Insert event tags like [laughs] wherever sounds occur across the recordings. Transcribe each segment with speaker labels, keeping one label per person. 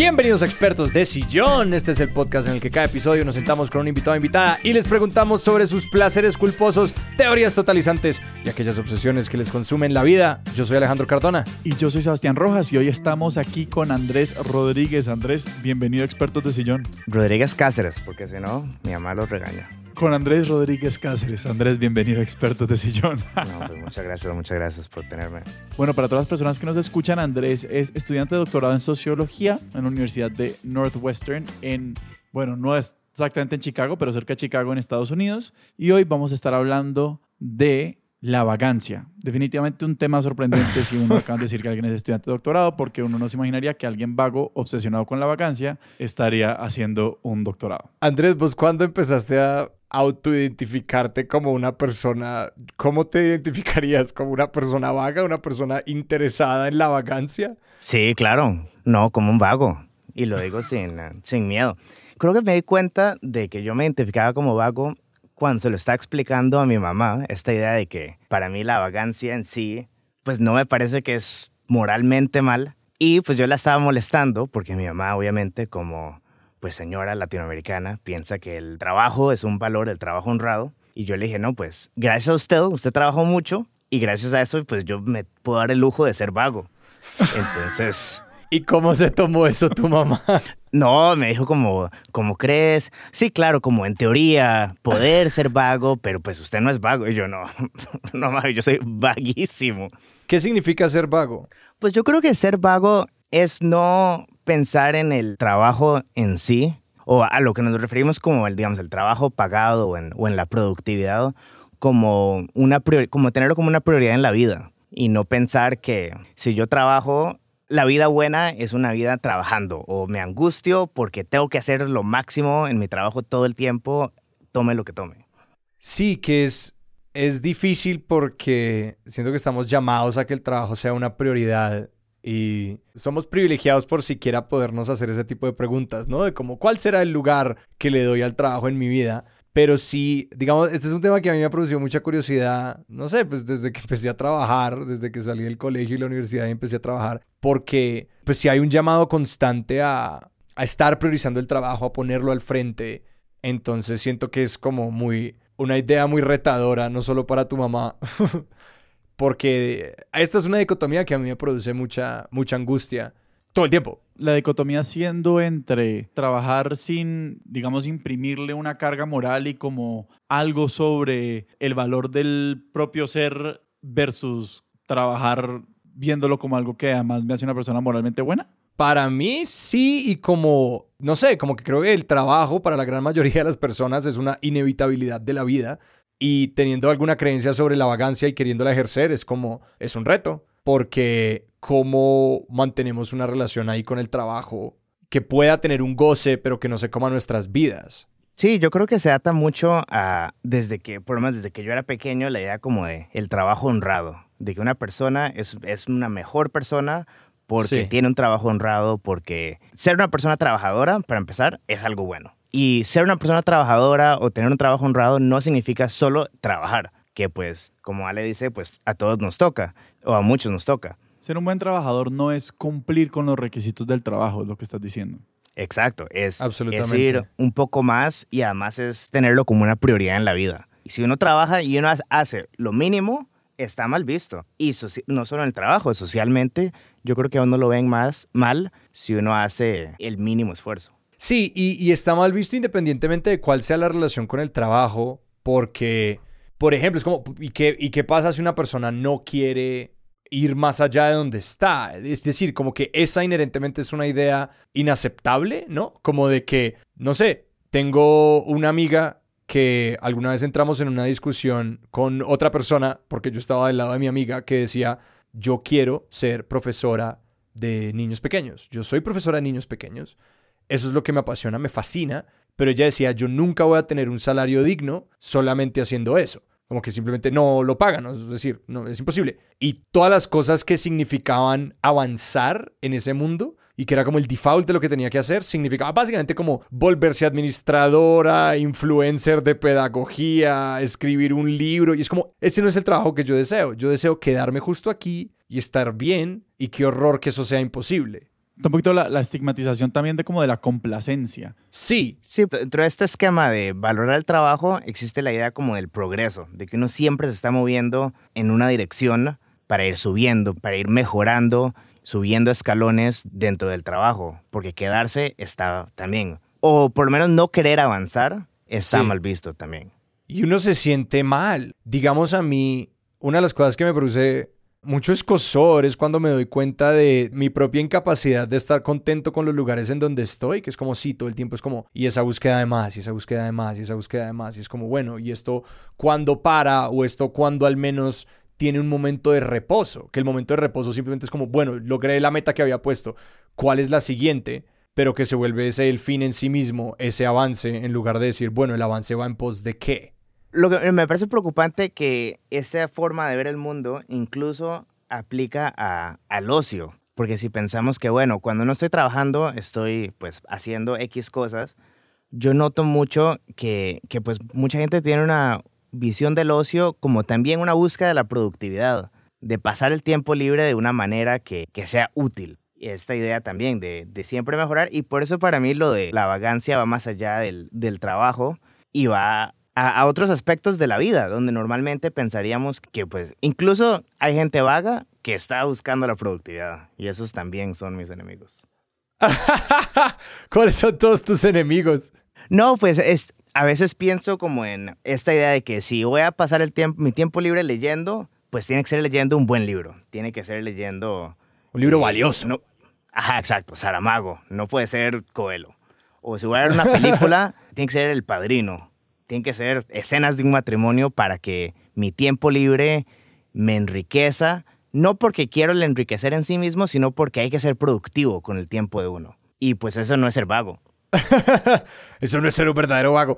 Speaker 1: Bienvenidos a Expertos de Sillón. Este es el podcast en el que cada episodio nos sentamos con un invitado o invitada y les preguntamos sobre sus placeres culposos, teorías totalizantes y aquellas obsesiones que les consumen la vida. Yo soy Alejandro Cardona.
Speaker 2: Y yo soy Sebastián Rojas y hoy estamos aquí con Andrés Rodríguez. Andrés, bienvenido a Expertos de Sillón.
Speaker 3: Rodríguez Cáceres, porque si no, mi mamá lo regaña.
Speaker 2: Con Andrés Rodríguez Cáceres. Andrés, bienvenido a Expertos de Sillón. [laughs]
Speaker 3: No, pues muchas gracias, muchas gracias por tenerme.
Speaker 2: Bueno, para todas las personas que nos escuchan, Andrés es estudiante de doctorado en sociología en la Universidad de Northwestern en, bueno, no es exactamente en Chicago, pero cerca de Chicago en Estados Unidos. Y hoy vamos a estar hablando de la vagancia. Definitivamente un tema sorprendente si uno acaba de decir que alguien es estudiante de doctorado, porque uno no se imaginaría que alguien vago, obsesionado con la vagancia, estaría haciendo un doctorado.
Speaker 1: Andrés, ¿vos cuándo empezaste a autoidentificarte como una persona? ¿Cómo te identificarías? ¿Como una persona vaga, una persona interesada en la vagancia?
Speaker 3: Sí, claro. No, como un vago. Y lo digo sin, sin miedo. Creo que me di cuenta de que yo me identificaba como vago cuando se lo está explicando a mi mamá, esta idea de que para mí la vagancia en sí, pues no me parece que es moralmente mal. Y pues yo la estaba molestando porque mi mamá, obviamente, como pues señora latinoamericana, piensa que el trabajo es un valor, el trabajo honrado. Y yo le dije, no, pues gracias a usted, usted trabajó mucho y gracias a eso, pues yo me puedo dar el lujo de ser vago. Entonces... [laughs]
Speaker 1: ¿Y cómo se tomó eso tu mamá? [laughs]
Speaker 3: No, me dijo como, ¿cómo crees? Sí, claro, como en teoría, poder ser vago, pero pues usted no es vago. Y yo no, [laughs] no, yo soy vaguísimo.
Speaker 1: ¿Qué significa ser vago?
Speaker 3: Pues yo creo que ser vago es no pensar en el trabajo en sí, o a lo que nos referimos como el, digamos, el trabajo pagado o en, o en la productividad, como, una como tenerlo como una prioridad en la vida. Y no pensar que si yo trabajo la vida buena es una vida trabajando o me angustio porque tengo que hacer lo máximo en mi trabajo todo el tiempo, tome lo que tome.
Speaker 1: Sí, que es, es difícil porque siento que estamos llamados a que el trabajo sea una prioridad y somos privilegiados por siquiera podernos hacer ese tipo de preguntas, ¿no? De como, ¿cuál será el lugar que le doy al trabajo en mi vida? Pero sí, digamos, este es un tema que a mí me ha producido mucha curiosidad, no sé, pues desde que empecé a trabajar, desde que salí del colegio y la universidad y empecé a trabajar, porque pues si hay un llamado constante a, a estar priorizando el trabajo, a ponerlo al frente, entonces siento que es como muy, una idea muy retadora, no solo para tu mamá, [laughs] porque esta es una dicotomía que a mí me produce mucha, mucha angustia todo el tiempo.
Speaker 2: La dicotomía siendo entre trabajar sin, digamos, imprimirle una carga moral y como algo sobre el valor del propio ser versus trabajar viéndolo como algo que además me hace una persona moralmente buena.
Speaker 1: Para mí sí, y como, no sé, como que creo que el trabajo para la gran mayoría de las personas es una inevitabilidad de la vida y teniendo alguna creencia sobre la vagancia y queriéndola ejercer es como, es un reto, porque cómo mantenemos una relación ahí con el trabajo que pueda tener un goce, pero que no se coma nuestras vidas.
Speaker 3: Sí, yo creo que se ata mucho a, desde que, por lo menos desde que yo era pequeño, la idea como de el trabajo honrado, de que una persona es, es una mejor persona porque tiene un trabajo honrado, porque ser una persona trabajadora, para empezar, es algo bueno. Y ser una persona trabajadora o tener un trabajo honrado no significa solo trabajar, que pues, como Ale dice, pues a todos nos toca, o a muchos nos toca.
Speaker 2: Ser un buen trabajador no es cumplir con los requisitos del trabajo, es lo que estás diciendo.
Speaker 3: Exacto, es, es ir un poco más y además es tenerlo como una prioridad en la vida. Y si uno trabaja y uno hace lo mínimo, está mal visto. Y no solo en el trabajo, socialmente, yo creo que a uno lo ven más mal si uno hace el mínimo esfuerzo.
Speaker 1: Sí, y, y está mal visto independientemente de cuál sea la relación con el trabajo, porque, por ejemplo, es como, ¿y qué, ¿y qué pasa si una persona no quiere ir más allá de donde está. Es decir, como que esa inherentemente es una idea inaceptable, ¿no? Como de que, no sé, tengo una amiga que alguna vez entramos en una discusión con otra persona, porque yo estaba del lado de mi amiga, que decía, yo quiero ser profesora de niños pequeños. Yo soy profesora de niños pequeños. Eso es lo que me apasiona, me fascina. Pero ella decía, yo nunca voy a tener un salario digno solamente haciendo eso como que simplemente no lo pagan, es decir, no, es imposible. Y todas las cosas que significaban avanzar en ese mundo y que era como el default de lo que tenía que hacer, significaba básicamente como volverse administradora, influencer de pedagogía, escribir un libro. Y es como, ese no es el trabajo que yo deseo. Yo deseo quedarme justo aquí y estar bien y qué horror que eso sea imposible.
Speaker 2: Un poquito la, la estigmatización también de como de la complacencia.
Speaker 1: Sí,
Speaker 3: Sí, dentro de este esquema de valorar el trabajo existe la idea como del progreso, de que uno siempre se está moviendo en una dirección para ir subiendo, para ir mejorando, subiendo escalones dentro del trabajo, porque quedarse está también, o por lo menos no querer avanzar, está
Speaker 1: Sí.
Speaker 3: mal visto también.
Speaker 1: y uno se siente mal. Digamos a mí, una de las cosas que me produce mucho escosor es cuando me doy cuenta de mi propia incapacidad de estar contento con los lugares en donde estoy, que es como si todo el tiempo es como, y esa búsqueda de más, y esa búsqueda de más, y esa búsqueda de más, y es como, bueno, y esto cuando para, o esto cuando al menos tiene un momento de reposo, que el momento de reposo simplemente es como, bueno, logré la meta que había puesto, ¿cuál es la siguiente? Pero que se vuelve ese el fin en sí mismo, ese avance, en lugar de decir, bueno, el avance va en pos de qué.
Speaker 3: Lo que me parece preocupante que esa forma de ver el mundo incluso aplica a- al ocio, porque si pensamos que, bueno, cuando no estoy trabajando, estoy pues haciendo X cosas, yo noto mucho que, que pues mucha gente tiene una visión del ocio como también una búsqueda de la productividad, de pasar el tiempo libre de una manera que, que sea útil. Esta idea también de, de siempre mejorar, y por eso para mí lo de la vagancia va más allá del, del trabajo y va a, a otros aspectos de la vida, donde normalmente pensaríamos que pues incluso hay gente vaga que está buscando la productividad y esos también son mis enemigos. [laughs]
Speaker 1: ¿Cuáles son todos tus enemigos?
Speaker 3: No, pues es, a veces pienso como en esta idea de que si voy a pasar el tiempo, mi tiempo libre leyendo, pues tiene que ser leyendo un buen libro, tiene que ser leyendo...
Speaker 1: Un libro
Speaker 3: eh,
Speaker 1: valioso.
Speaker 3: no- ajá, exacto, Saramago, no puede ser Coelho. O si voy a ver una película, [laughs] tiene que ser El Padrino, tiene que ser escenas de un matrimonio para que mi tiempo libre me enriqueza, no porque quiero el enriquecer en sí mismo, sino porque hay que ser productivo con el tiempo de uno. Y pues eso no es ser vago. [laughs]
Speaker 1: Eso no es ser un verdadero vago.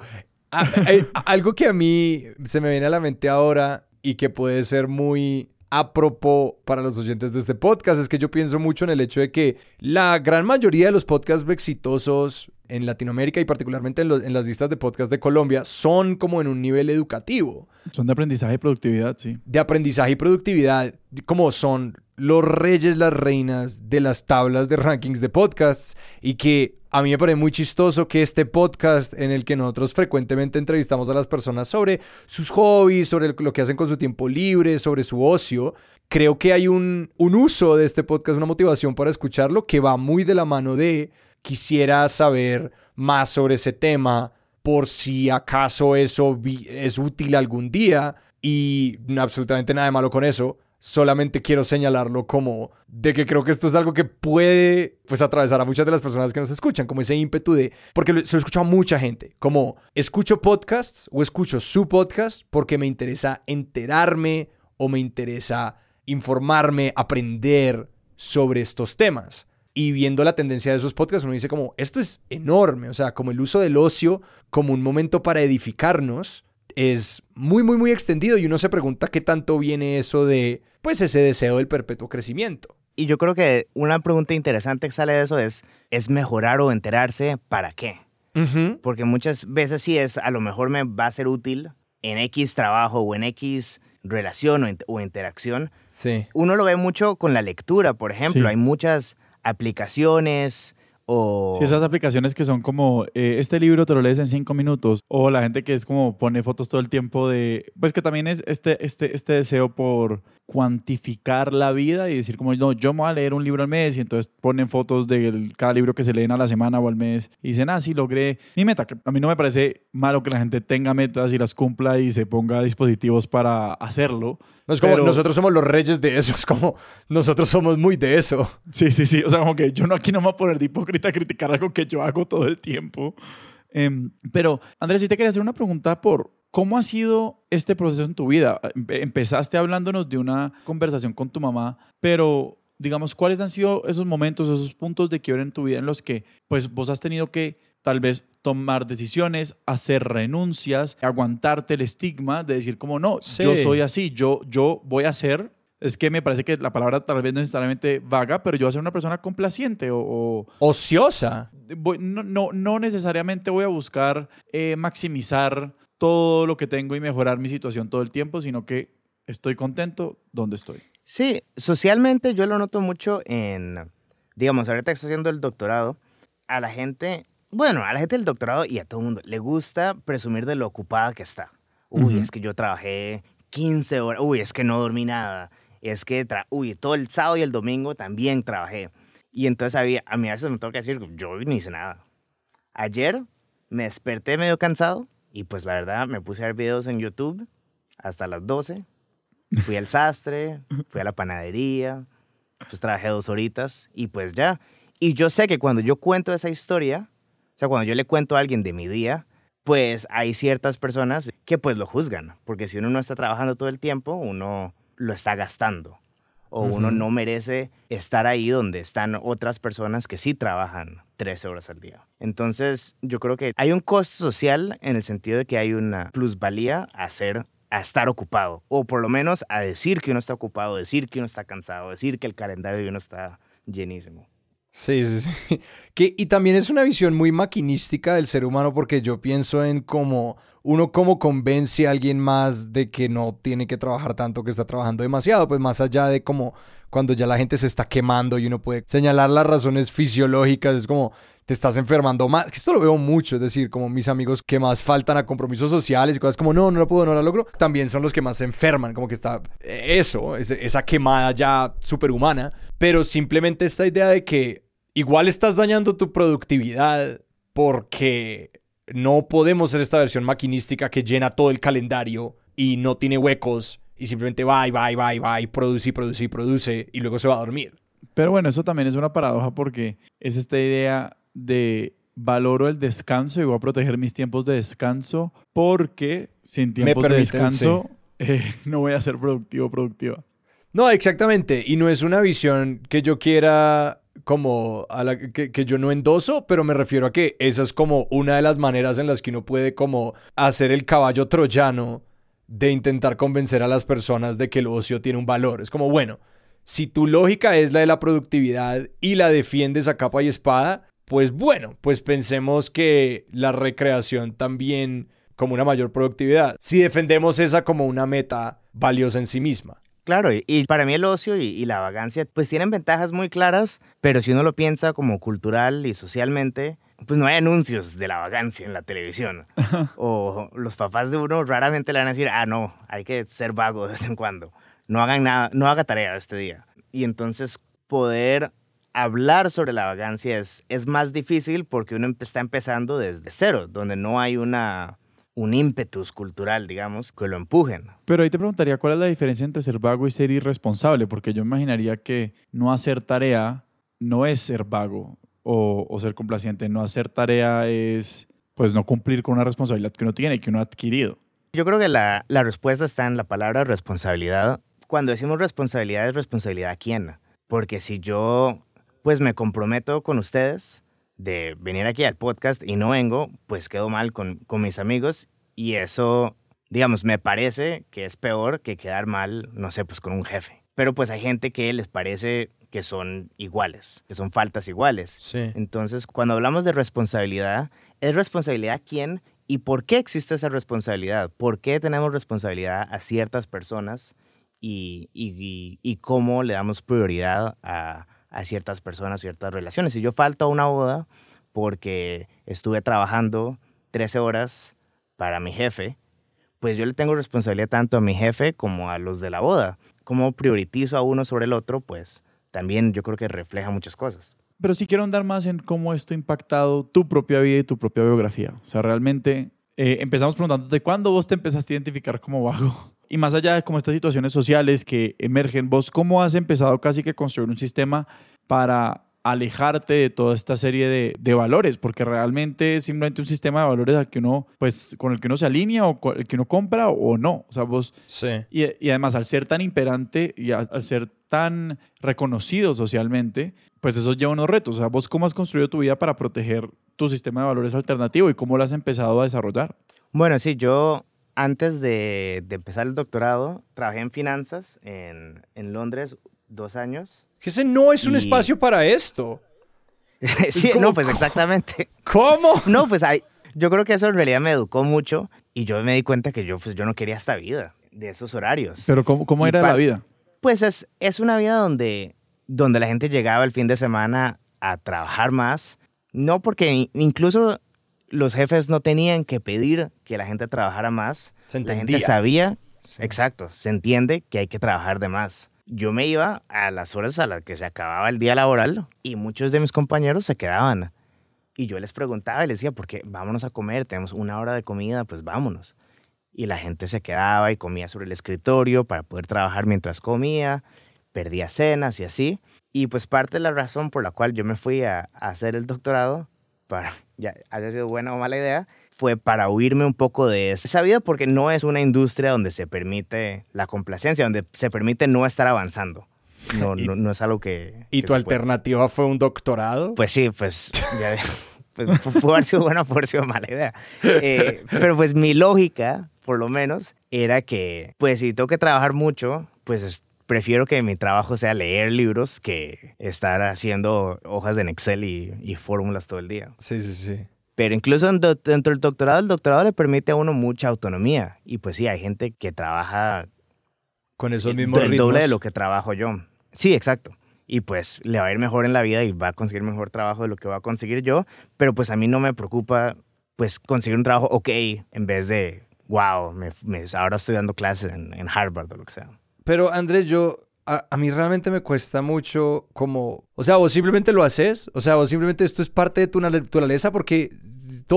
Speaker 1: Ah, eh, algo que a mí se me viene a la mente ahora y que puede ser muy a propos para los oyentes de este podcast es que yo pienso mucho en el hecho de que la gran mayoría de los podcasts exitosos en Latinoamérica y particularmente en, los- en las listas de podcast de Colombia son como en un nivel educativo.
Speaker 2: Son de aprendizaje y productividad, sí.
Speaker 1: de aprendizaje y productividad, como son los reyes, las reinas de las tablas de rankings de podcasts y que a mí me parece muy chistoso que este podcast en el que nosotros frecuentemente entrevistamos a las personas sobre sus hobbies, sobre lo que hacen con su tiempo libre, sobre su ocio, creo que hay un, un uso de este podcast, una motivación para escucharlo que va muy de la mano de quisiera saber más sobre ese tema por si acaso eso es útil algún día y absolutamente nada de malo con eso. Solamente quiero señalarlo como de que creo que esto es algo que puede pues atravesar a muchas de las personas que nos escuchan, como ese ímpetu de, porque se lo escucho a mucha gente, como escucho podcasts o escucho su podcast porque me interesa enterarme o me interesa informarme, aprender sobre estos temas. Y viendo la tendencia de esos podcasts, uno dice como, esto es enorme, o sea, como el uso del ocio como un momento para edificarnos es muy, muy, muy extendido y uno se pregunta qué tanto viene eso de, pues, ese deseo del perpetuo crecimiento.
Speaker 3: Y yo creo que una pregunta interesante que sale de eso es, ¿es mejorar o enterarse para qué? Porque muchas veces sí es, a lo mejor me va a ser útil en X trabajo o en X relación o, int- o interacción.
Speaker 1: Sí.
Speaker 3: Uno lo ve mucho con la lectura, por ejemplo.
Speaker 2: Sí.
Speaker 3: Hay muchas aplicaciones o...
Speaker 2: Sí, esas aplicaciones que son como, eh, este libro te lo lees en cinco minutos, o la gente que es como pone fotos todo el tiempo de, pues que también es este, este, este deseo por cuantificar la vida y decir como, no, yo me voy a leer un libro al mes y entonces ponen fotos de cada libro que se leen a la semana o al mes y dicen, ah, sí, logré mi meta, que a mí no me parece malo que la gente tenga metas y las cumpla y se ponga dispositivos para hacerlo.
Speaker 1: No es como,
Speaker 2: Pero-
Speaker 1: nosotros somos los reyes de eso, es como, nosotros somos muy de eso.
Speaker 2: Sí, sí, sí. O sea, como que yo no aquí no me voy a poner de hipócrita a criticar algo que yo hago todo el tiempo. Em, pero, Andrés, sí te quería hacer una pregunta por cómo ha sido este proceso en tu vida. Empe- Empezaste hablándonos de una conversación con tu mamá, pero digamos, ¿cuáles han sido esos momentos, esos puntos de quiebre en tu vida en los que pues vos has tenido que tal vez tomar decisiones, hacer renuncias, aguantarte el estigma de decir como no,
Speaker 1: Sí.
Speaker 2: yo soy así, yo, yo voy a hacer es que me parece que la palabra tal vez no es necesariamente vaga, pero yo voy a ser una persona complaciente o, o
Speaker 1: Ociosa.
Speaker 2: voy- no, no, no necesariamente voy a buscar eh, maximizar todo lo que tengo y mejorar mi situación todo el tiempo, sino que estoy contento donde estoy.
Speaker 3: Sí, socialmente yo lo noto mucho en digamos, ahorita estoy haciendo el doctorado, a la gente, bueno, a la gente del doctorado y a todo el mundo le gusta presumir de lo ocupada que está. Uy, es que yo trabajé 15 horas, uy, es que no dormí nada, es que, tra- uy, todo el sábado y el domingo también trabajé. Y entonces había, a mí a veces me toca decir, yo no hice nada. Ayer me desperté medio cansado y pues la verdad me puse a ver videos en YouTube hasta las 12. Fui al sastre, [laughs] fui a la panadería, pues trabajé dos horitas y pues ya. Y yo sé que cuando yo cuento esa historia, o sea, cuando yo le cuento a alguien de mi día, pues hay ciertas personas que pues lo juzgan, porque si uno no está trabajando todo el tiempo, uno lo está gastando. O uno no merece estar ahí donde están otras personas que sí trabajan 13 horas al día. Entonces, yo creo que hay un costo social en el sentido de que hay una plusvalía a ser a estar ocupado, o por lo menos a decir que uno está ocupado, decir que uno está cansado, decir que el calendario de uno está llenísimo.
Speaker 1: Sí, sí, sí. [laughs] Que, y también es una visión muy maquinística del ser humano porque yo pienso en cómo uno cómo convence a alguien más de que no tiene que trabajar tanto, que está trabajando demasiado, pues más allá de como cuando ya la gente se está quemando y uno puede señalar las razones fisiológicas, es como te estás enfermando más, esto lo veo mucho, es decir, como mis amigos que más faltan a compromisos sociales y cosas como no, no lo puedo, no lo logro, también son los que más se enferman, como que está eh, eso, esa quemada ya superhumana, pero simplemente esta idea de que igual estás dañando tu productividad porque no podemos ser esta versión maquinística que llena todo el calendario y no tiene huecos y simplemente va y va y va y va y produce y produce y produce y luego se va a dormir.
Speaker 2: Pero bueno, eso también es una paradoja porque es esta idea de valoro el descanso y voy a proteger mis tiempos de descanso porque sin tiempos de descanso [laughs] eh, no voy a ser productivo productiva.
Speaker 1: No, exactamente. Y no es una visión que yo quiera como a la que, que yo no endoso, pero me refiero a que esa es como una de las maneras en las que uno puede como hacer el caballo troyano de intentar convencer a las personas de que el ocio tiene un valor. Es como, bueno, si tu lógica es la de la productividad y la defiendes a capa y espada, pues bueno, pues pensemos que la recreación también como una mayor productividad. Si defendemos esa como una meta valiosa en sí misma.
Speaker 3: Claro, y, y para mí el ocio y, y la vagancia pues tienen ventajas muy claras, pero si uno lo piensa como cultural y socialmente, pues no hay anuncios de la vagancia en la televisión. [laughs] o los papás de uno raramente le van a decir, ah, no, hay que ser vago de vez en cuando. No hagan nada, no haga tarea este día. Y entonces poder hablar sobre la vagancia es, es más difícil porque uno está empezando desde cero, donde no hay una, un ímpetus cultural, digamos, que lo empujen.
Speaker 2: Pero ahí te preguntaría cuál es la diferencia entre ser vago y ser irresponsable, porque yo imaginaría que no hacer tarea no es ser vago o, o ser complaciente. No hacer tarea es pues no cumplir con una responsabilidad que uno tiene, que uno ha adquirido.
Speaker 3: Yo creo que la, la respuesta está en la palabra responsabilidad. Cuando decimos responsabilidad, es responsabilidad a quién. Porque si yo, pues me comprometo con ustedes de venir aquí al podcast y no vengo, pues quedo mal con, con mis amigos y eso, digamos, me parece que es peor que quedar mal, no sé, pues con un jefe. Pero pues hay gente que les parece que son iguales, que son faltas iguales.
Speaker 1: Sí.
Speaker 3: Entonces, cuando hablamos de responsabilidad, ¿es responsabilidad quién y por qué existe esa responsabilidad? ¿Por qué tenemos responsabilidad a ciertas personas y, y- y- y cómo le damos prioridad a, a ciertas personas, ciertas relaciones? Si yo falto a una boda porque estuve trabajando 13 horas para mi jefe, pues yo le tengo responsabilidad tanto a mi jefe como a los de la boda. Cómo prioritizo a uno sobre el otro, pues también yo creo que refleja muchas cosas.
Speaker 2: Pero sí quiero andar más en cómo esto ha impactado tu propia vida y tu propia biografía. O sea, realmente eh, empezamos preguntándote cuándo vos te empezaste a identificar como vago. Y más allá de como estas situaciones sociales que emergen, vos cómo has empezado casi que a construir un sistema para alejarte de toda esta serie de, de valores, porque realmente es simplemente un sistema de valores al que uno, pues, con el que uno se alinea o con el que uno compra o no. O sea, vos
Speaker 1: Sí.
Speaker 2: y, y además, al ser tan imperante y a- al ser tan reconocido socialmente, pues eso lleva unos retos. O sea, vos cómo has construido tu vida para proteger tu sistema de valores alternativo y cómo lo has empezado a desarrollar.
Speaker 3: Bueno, sí, yo antes de, de empezar el doctorado trabajé en finanzas en, en Londres dos años.
Speaker 1: Que ese no es un espacio para esto. [laughs]
Speaker 3: sí, no, pues exactamente.
Speaker 1: ¿Cómo?
Speaker 3: No, pues hay, [laughs] yo creo que eso en realidad me educó mucho y yo me di cuenta que yo, pues, yo no quería esta vida de esos horarios.
Speaker 2: Pero ¿cómo, cómo era la vida?
Speaker 3: Pues es, es una vida donde donde la gente llegaba el fin de semana a trabajar más, no porque incluso los jefes no tenían que pedir que la gente trabajara más,
Speaker 1: Se
Speaker 3: la
Speaker 1: entendía.
Speaker 3: gente sabía,
Speaker 1: Sí.
Speaker 3: exacto, se entiende que hay que trabajar de más. Yo me iba a las horas a las que se acababa el día laboral y muchos de mis compañeros se quedaban. Y yo les preguntaba y les decía, ¿por qué? Vámonos a comer, tenemos una hora de comida, pues vámonos. Y la gente se quedaba y comía sobre el escritorio para poder trabajar mientras comía, perdía cenas y así. Y pues parte de la razón por la cual yo me fui a, a hacer el doctorado, para, ya haya sido buena o mala idea, fue para huirme un poco de esa vida porque no es una industria donde se permite la complacencia, donde se permite no estar avanzando. No,
Speaker 1: Y-
Speaker 3: no, no es algo que...
Speaker 1: ¿Y
Speaker 3: que
Speaker 1: tu
Speaker 3: se puede.
Speaker 1: alternativa fue un doctorado?
Speaker 3: Pues sí, pues, ya, pues pu- pudo haber sido buena, pudo haber sido mala idea. Eh, pero pues mi lógica, por lo menos, era que, pues si tengo que trabajar mucho, pues es- prefiero que mi trabajo sea leer libros que estar haciendo hojas en Excel y, y fórmulas todo el día.
Speaker 1: Sí, sí, sí.
Speaker 3: Pero incluso dentro del doctorado, el doctorado le permite a uno mucha autonomía. Y pues sí, hay gente que trabaja
Speaker 1: Con esos
Speaker 3: el,
Speaker 1: mismos
Speaker 3: el
Speaker 1: ritmos.
Speaker 3: doble de lo que trabajo yo. Sí, exacto. Y pues le va a ir mejor en la vida y va a conseguir mejor trabajo de lo que va a conseguir yo. Pero pues a mí no me preocupa pues conseguir un trabajo ok en vez de, wow, me, me- ahora estoy dando clases en, en Harvard o lo que sea.
Speaker 1: Pero Andrés, yo, a, mí realmente me cuesta mucho como, o sea, vos simplemente lo haces, o sea, vos simplemente esto es parte de tu naturaleza porque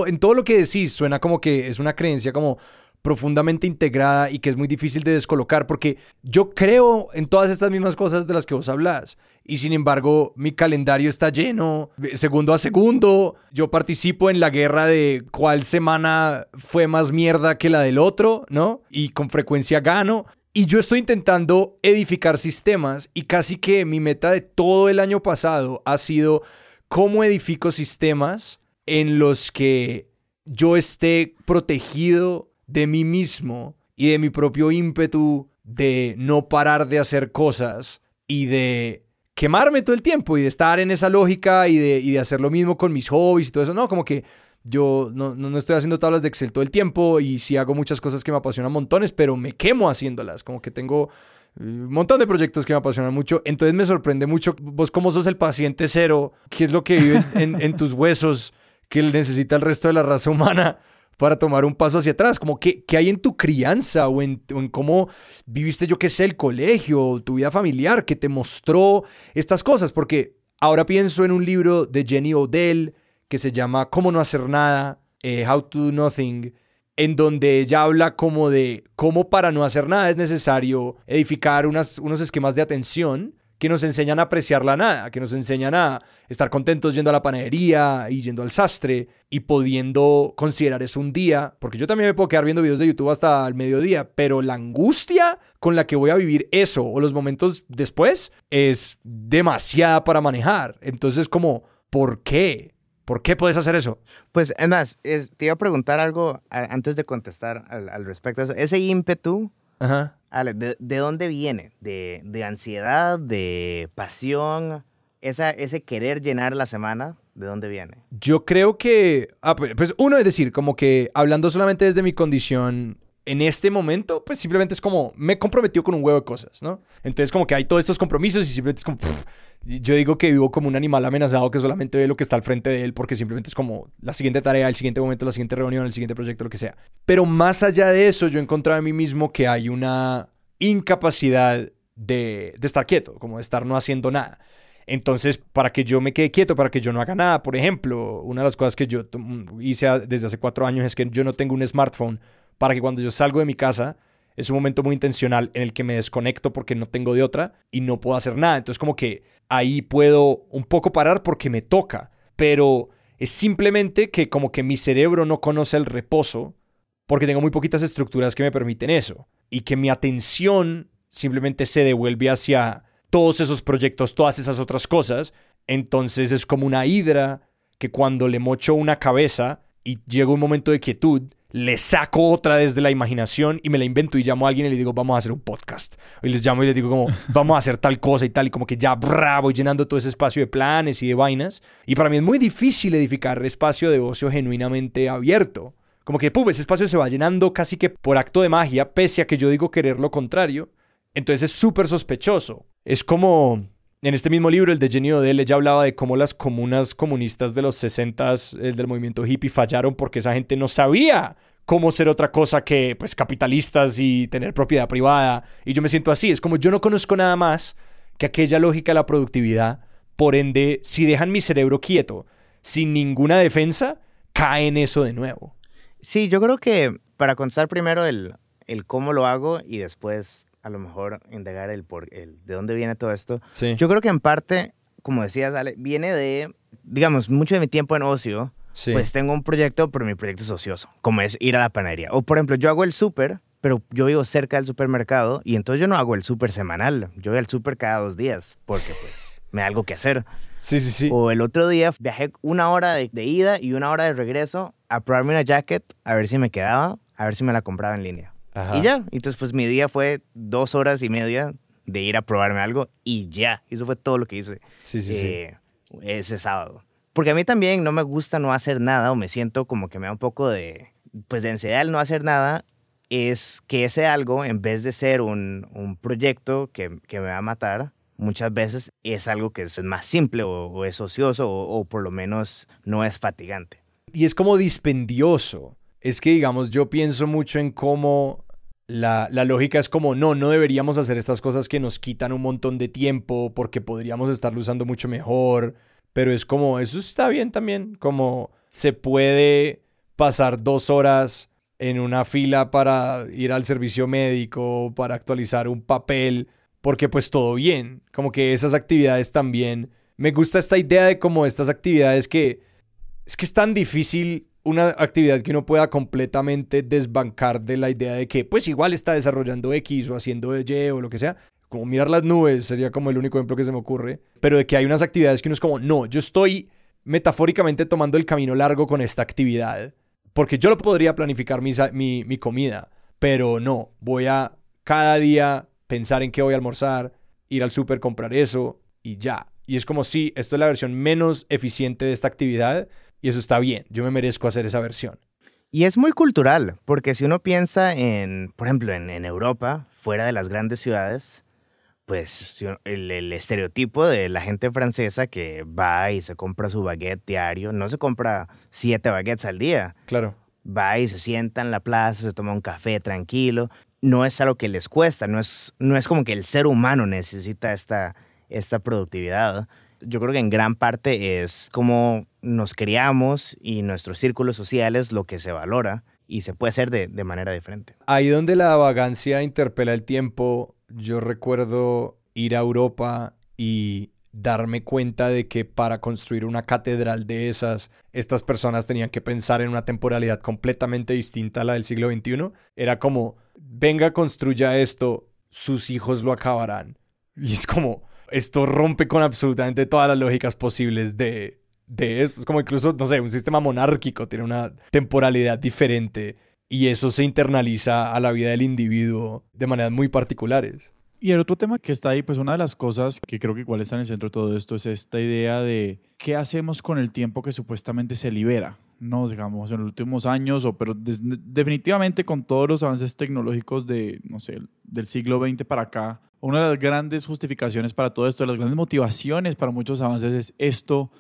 Speaker 1: en todo lo que decís suena como que es una creencia como profundamente integrada y que es muy difícil de descolocar porque yo creo en todas estas mismas cosas de las que vos hablas. Y sin embargo mi calendario está lleno eh, segundo a segundo. Yo participo en la guerra de cuál semana fue más mierda que la del otro ¿no? y con frecuencia gano y yo estoy intentando edificar sistemas y casi que mi meta de todo el año pasado ha sido cómo edifico sistemas en los que yo esté protegido de mí mismo y de mi propio ímpetu de no parar de hacer cosas y de quemarme todo el tiempo y de estar en esa lógica y de, y de hacer lo mismo con mis hobbies y todo eso. No, como que yo no, no, estoy haciendo tablas de Excel todo el tiempo y sí hago muchas cosas que me apasionan montones, pero me quemo haciéndolas. Como que tengo eh, un montón de proyectos que me apasionan mucho. Entonces me sorprende mucho vos cómo sos el paciente cero, qué es lo que vive en, tus huesos que necesita el resto de la raza humana para tomar un paso hacia atrás, como que, que hay en tu crianza o en, cómo viviste, yo qué sé, el colegio, tu vida familiar, que te mostró estas cosas, porque ahora pienso en un libro de Jenny Odell que se llama Cómo no hacer nada, eh, How to Do Nothing, en donde ella habla como de cómo para no hacer nada es necesario edificar unos esquemas de atención que nos enseñan a apreciar la nada, que nos enseñan a estar contentos yendo a la panadería y yendo al sastre y pudiendo considerar eso un día, porque yo también me puedo quedar viendo videos de YouTube hasta el mediodía, pero la angustia con la que voy a vivir eso o los momentos después es demasiada para manejar. Entonces, como, ¿por qué? ¿Por qué puedes hacer eso?
Speaker 3: Pues es más, es- te iba a preguntar algo a- antes de contestar al, al respecto eso. Ese ímpetu,
Speaker 1: Ajá.
Speaker 3: Ale, ¿de, de dónde viene? ¿De, de ansiedad? ¿De pasión? Esa, ese querer llenar la semana, ¿de dónde viene?
Speaker 1: Yo creo que, ah, pues pues, uno es decir, como que hablando solamente desde mi condición en este momento, pues simplemente es como, me he comprometido con un huevo de cosas, ¿no? Entonces como que hay todos estos compromisos y simplemente es como, yo digo que vivo como un animal amenazado que solamente ve lo que está al frente de él porque simplemente es como la siguiente tarea, el siguiente momento, la siguiente reunión, el siguiente proyecto, lo que sea. Pero más allá de eso, yo he encontrado en mí mismo que hay una incapacidad de, de estar quieto, como de estar no haciendo nada. Entonces, para que yo me quede quieto, para que yo no haga nada, por ejemplo, una de las cosas que yo hice desde hace cuatro años es que yo no tengo un smartphone para que cuando yo salgo de mi casa es un momento muy intencional en el que me desconecto porque no tengo de otra y no puedo hacer nada. Entonces, como que ahí puedo un poco parar porque me toca, pero es simplemente que como que mi cerebro no conoce el reposo porque tengo muy poquitas estructuras que me permiten eso y que mi atención simplemente se devuelve hacia todos esos proyectos, todas esas otras cosas. Entonces es como una hidra que cuando le mocho una cabeza y llega un momento de quietud, le saco otra desde la imaginación y me la invento y llamo a alguien y le digo, vamos a hacer un podcast. Y les llamo y les digo como, [laughs] vamos a hacer tal cosa y tal. Y como que ya bravo llenando todo ese espacio de planes y de vainas. Y para mí es muy difícil edificar espacio de ocio genuinamente abierto. Como que, pum, ese espacio se va llenando casi que por acto de magia, pese a que yo digo querer lo contrario. Entonces es súper sospechoso. Es como, en este mismo libro, el de Jenny Odell, ella hablaba de cómo las comunas comunistas de los 60 el del movimiento hippie fallaron porque esa gente no sabía cómo ser otra cosa que pues capitalistas y tener propiedad privada. Y yo me siento así, es como yo no conozco nada más que aquella lógica de la productividad. Por ende, si dejan mi cerebro quieto, sin ninguna defensa, cae en eso de nuevo.
Speaker 3: Sí, yo creo que para contar primero el, el cómo lo hago y después a lo mejor indagar el, por, el de dónde viene todo esto.
Speaker 1: Sí.
Speaker 3: Yo creo que en parte, como decías, Ale, viene de, digamos, mucho de mi tiempo en ocio.
Speaker 1: Sí.
Speaker 3: Pues tengo un proyecto, pero mi proyecto es ocioso, como es ir a la panadería. O por ejemplo, yo hago el súper, pero yo vivo cerca del supermercado y entonces yo no hago el súper semanal. Yo voy al súper cada dos días porque pues me da algo que hacer.
Speaker 1: sí, sí, sí.
Speaker 3: O el otro día viajé una hora de, de ida y una hora de regreso a probarme una jacket, a ver si me quedaba, a ver si me la compraba en línea.
Speaker 1: Ajá.
Speaker 3: Y ya, entonces pues mi día fue dos horas y media de ir a probarme algo y ya, eso fue todo lo que hice
Speaker 1: Sí, sí, sí.
Speaker 3: eh, ese sábado. Porque a mí también no me gusta no hacer nada o me siento como que me da un poco de, pues de ansiedad el no hacer nada, es que ese algo, en vez de ser un, un proyecto que, que me va a matar, muchas veces es algo que es más simple o, o es ocioso o, o por lo menos no es fatigante.
Speaker 1: y es como dispendioso. Es que, digamos, yo pienso mucho en cómo la, la lógica es como, no, no deberíamos hacer estas cosas que nos quitan un montón de tiempo porque podríamos estarlo usando mucho mejor. Pero es como, eso está bien también, como se puede pasar dos horas en una fila para ir al servicio médico, para actualizar un papel, porque pues todo bien. Como que esas actividades también. Me gusta esta idea de como estas actividades que es que es tan difícil una actividad que uno pueda completamente desbancar de la idea de que pues igual está desarrollando X o haciendo Y o lo que sea. Como mirar las nubes sería como el único ejemplo que se me ocurre. Pero de que hay unas actividades que uno es como, no, yo estoy metafóricamente tomando el camino largo con esta actividad. Porque yo lo podría planificar mi, mi, mi comida. Pero no, voy a cada día pensar en qué voy a almorzar, ir al súper, comprar eso y ya. Y es como si esto es la versión menos eficiente de esta actividad y eso está bien. Yo me merezco hacer esa versión.
Speaker 3: Y es muy cultural, porque si uno piensa en, por ejemplo, en, en Europa, fuera de las grandes ciudades, pues el, el estereotipo de la gente francesa que va y se compra su baguette diario, no se compra siete baguettes al día,
Speaker 1: Claro.
Speaker 3: va y se sienta en la plaza, se toma un café tranquilo, no es algo que les cuesta, no es, no es como que el ser humano necesita esta, esta productividad. Yo creo que en gran parte es cómo nos criamos y nuestros círculos sociales lo que se valora y se puede hacer de, de manera diferente.
Speaker 1: Ahí donde la vagancia interpela el tiempo, yo recuerdo ir a Europa y darme cuenta de que para construir una catedral de esas, estas personas tenían que pensar en una temporalidad completamente distinta a la del siglo XXI. Era como, venga, construya esto, sus hijos lo acabarán. Y es como, esto rompe con absolutamente todas las lógicas posibles de, de esto. Es como incluso, no sé, un sistema monárquico tiene una temporalidad diferente y eso se internaliza a la vida del individuo de maneras muy particulares.
Speaker 2: Y el otro tema que está ahí, pues una de las cosas que creo que igual está en el centro de todo esto es esta idea de qué hacemos con el tiempo que supuestamente se libera, ¿no? Digamos, en los últimos años, o pero definitivamente con todos los avances tecnológicos de, no sé, del siglo XX para acá, una de las grandes justificaciones para todo esto, de las grandes motivaciones para muchos avances es esto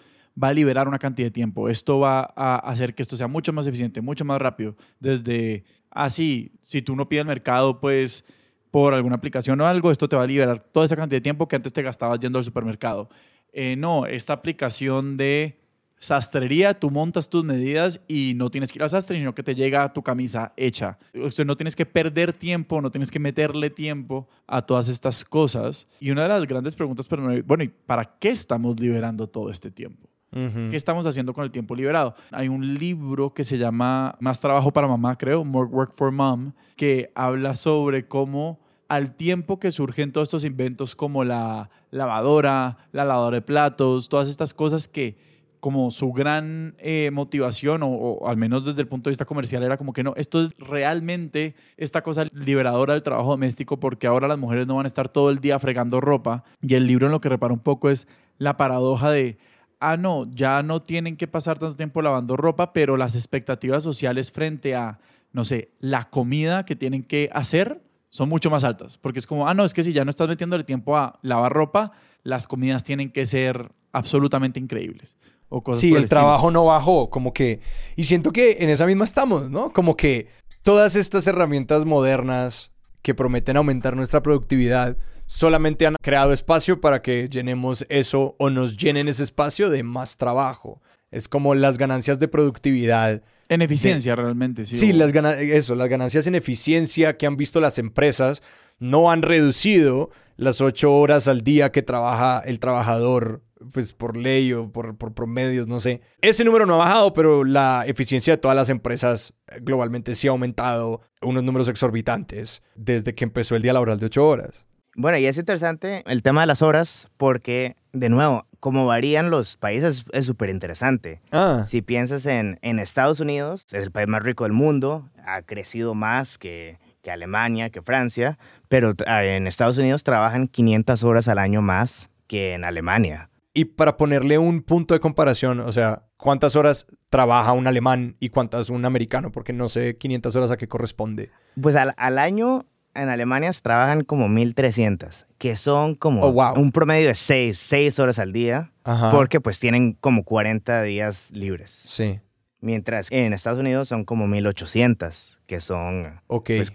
Speaker 2: va a liberar una cantidad de tiempo, esto va a hacer que esto sea mucho más eficiente, mucho más rápido, desde, así, si tú no pides el mercado, pues por alguna aplicación o algo, esto te va a liberar toda esa cantidad de tiempo que antes te gastabas yendo al supermercado. Eh, no, esta aplicación de sastrería, tú montas tus medidas y no tienes que ir al sastre, sino que te llega tu camisa hecha. O sea, no tienes que perder tiempo, no tienes que meterle tiempo a todas estas cosas. Y una de las grandes preguntas, bueno, ¿y para qué estamos liberando todo este tiempo? ¿Qué estamos haciendo con el tiempo liberado? Hay un libro que se llama Más trabajo para mamá, creo, More Work for Mom, que habla sobre cómo al tiempo que surgen todos estos inventos como la lavadora, la lavadora de platos, todas estas cosas que como su gran eh, motivación, o, o al menos desde el punto de vista comercial, era como que no, esto es realmente esta cosa liberadora del trabajo doméstico porque ahora las mujeres no van a estar todo el día fregando ropa. Y el libro en lo que repara un poco es la paradoja de, ah, no, ya no tienen que pasar tanto tiempo lavando ropa, pero las expectativas sociales frente a, no sé, la comida que tienen que hacer son mucho más altas. Porque es como, ah, no, es que si ya no estás metiéndole tiempo a lavar ropa, las comidas tienen que ser absolutamente increíbles. O cosas
Speaker 1: Sí, el,
Speaker 2: estilo.
Speaker 1: trabajo no bajó, como que... Y siento que en esa misma estamos, ¿no? Como que todas estas herramientas modernas que prometen aumentar nuestra productividad solamente han creado espacio para que llenemos eso o nos llenen ese espacio de más trabajo. Es como las ganancias de productividad.
Speaker 2: En eficiencia, realmente, sí.
Speaker 1: Sí,
Speaker 2: o-
Speaker 1: las gana- eso, las ganancias en eficiencia que han visto las empresas no han reducido las ocho horas al día que trabaja el trabajador, pues por ley o por, por promedios, no sé. Ese número no ha bajado, pero la eficiencia de todas las empresas eh, globalmente sí ha aumentado unos números exorbitantes desde que empezó el día laboral de ocho horas.
Speaker 3: Bueno, y es interesante el tema de las horas porque, de nuevo, como varían los países es súper interesante.
Speaker 1: Ah,
Speaker 3: Si piensas en, en Estados Unidos, es el país más rico del mundo, ha crecido más que, que Alemania, que Francia, pero en Estados Unidos trabajan 500 horas al año más que en Alemania.
Speaker 1: y para ponerle un punto de comparación, o sea, ¿cuántas horas trabaja un alemán y cuántas un americano? Porque no sé 500 horas a qué corresponde.
Speaker 3: Pues al, al año en Alemania trabajan como 1300, que son como
Speaker 1: Oh, wow.
Speaker 3: un promedio de 6, 6 horas al día,
Speaker 1: Ajá.
Speaker 3: porque pues tienen como 40 días libres.
Speaker 1: Sí,
Speaker 3: Mientras en Estados Unidos son como 1800, que son. Pues,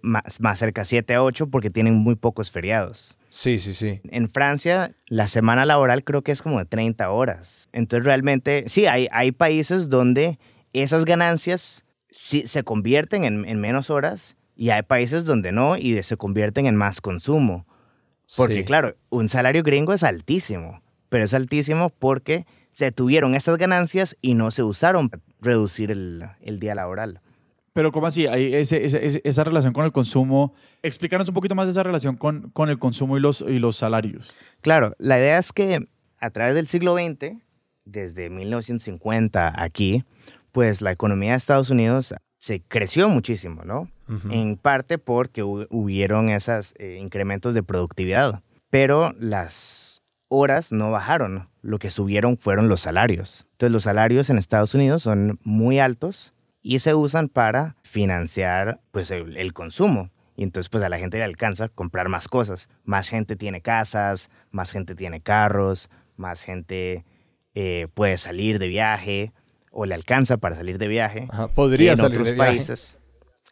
Speaker 3: más, más cerca 7 a 8 porque tienen muy pocos feriados.
Speaker 1: sí, sí, sí.
Speaker 3: En Francia, la semana laboral creo que es como de 30 horas. Entonces, realmente, sí, hay, hay países donde esas ganancias sí, se convierten en, en menos horas y hay países donde no y se convierten en más consumo. Porque,
Speaker 1: Sí.
Speaker 3: claro, un salario gringo es altísimo, pero es altísimo porque se tuvieron estas ganancias y no se usaron para reducir el, el día laboral.
Speaker 2: Pero ¿cómo así? Hay ese- ese- ese- esa relación con el consumo. Explícanos un poquito más de esa relación con, con el consumo y los, y los salarios.
Speaker 3: Claro, la idea es que a través del siglo XX, desde 1950 aquí, pues la economía de Estados Unidos se creció muchísimo, ¿no? En parte porque hu- hubieron esos incrementos de productividad, pero las horas no bajaron, lo que subieron fueron los salarios. Entonces los salarios en Estados Unidos son muy altos y se usan para financiar pues el, el consumo. Y entonces pues a la gente le alcanza comprar más cosas. Más gente tiene casas, más gente tiene carros, más gente eh, puede salir de viaje o le alcanza para salir de viaje
Speaker 1: Ajá, Podría
Speaker 3: en
Speaker 1: salir
Speaker 3: otros
Speaker 1: de viaje.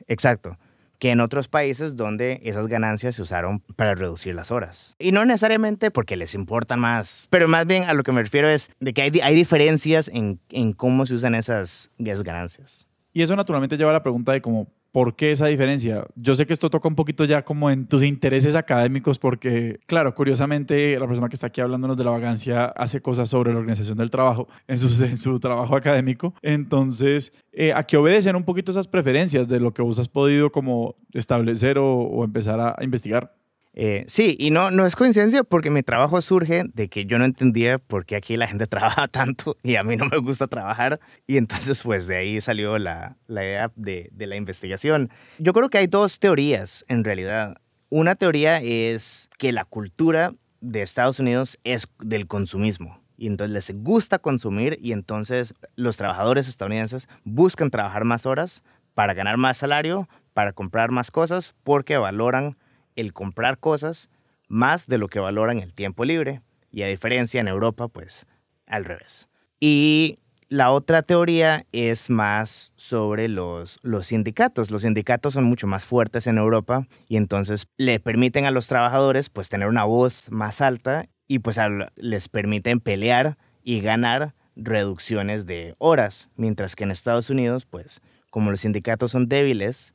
Speaker 3: Exacto. Que en otros países donde esas ganancias se usaron para reducir las horas. Y no necesariamente porque les importan más, pero más bien a lo que me refiero es de que hay, hay diferencias en, en cómo se usan esas, esas ganancias.
Speaker 2: Y eso naturalmente lleva a la pregunta de como, ¿por qué esa diferencia? Yo sé que esto toca un poquito ya como en tus intereses académicos porque, claro, curiosamente la persona que está aquí hablándonos de la vagancia hace cosas sobre la organización del trabajo en su, [laughs] trabajo académico. Entonces, eh, ¿a qué obedecen un poquito esas preferencias de lo que vos has podido como establecer o, empezar a investigar?
Speaker 3: Eh, sí, y no, no es coincidencia porque mi trabajo surge de que yo no entendía por qué aquí la gente [laughs] trabaja tanto y a mí no me gusta trabajar. Y entonces pues de ahí salió la, la idea de, de la investigación. Yo creo que hay dos teorías en realidad. Una teoría es que la cultura de Estados Unidos es del consumismo. Y entonces les gusta consumir y entonces los trabajadores estadounidenses buscan trabajar más horas para ganar más salario, para comprar más cosas, porque valoran el comprar cosas más de lo que valoran el tiempo libre. Y a diferencia en Europa, pues al revés. Y la otra teoría es más sobre los, los sindicatos. Los sindicatos son mucho más fuertes en Europa y entonces le permiten a los trabajadores pues tener una voz más alta y pues les permiten pelear y ganar reducciones de horas, mientras que en Estados Unidos pues como los sindicatos son débiles,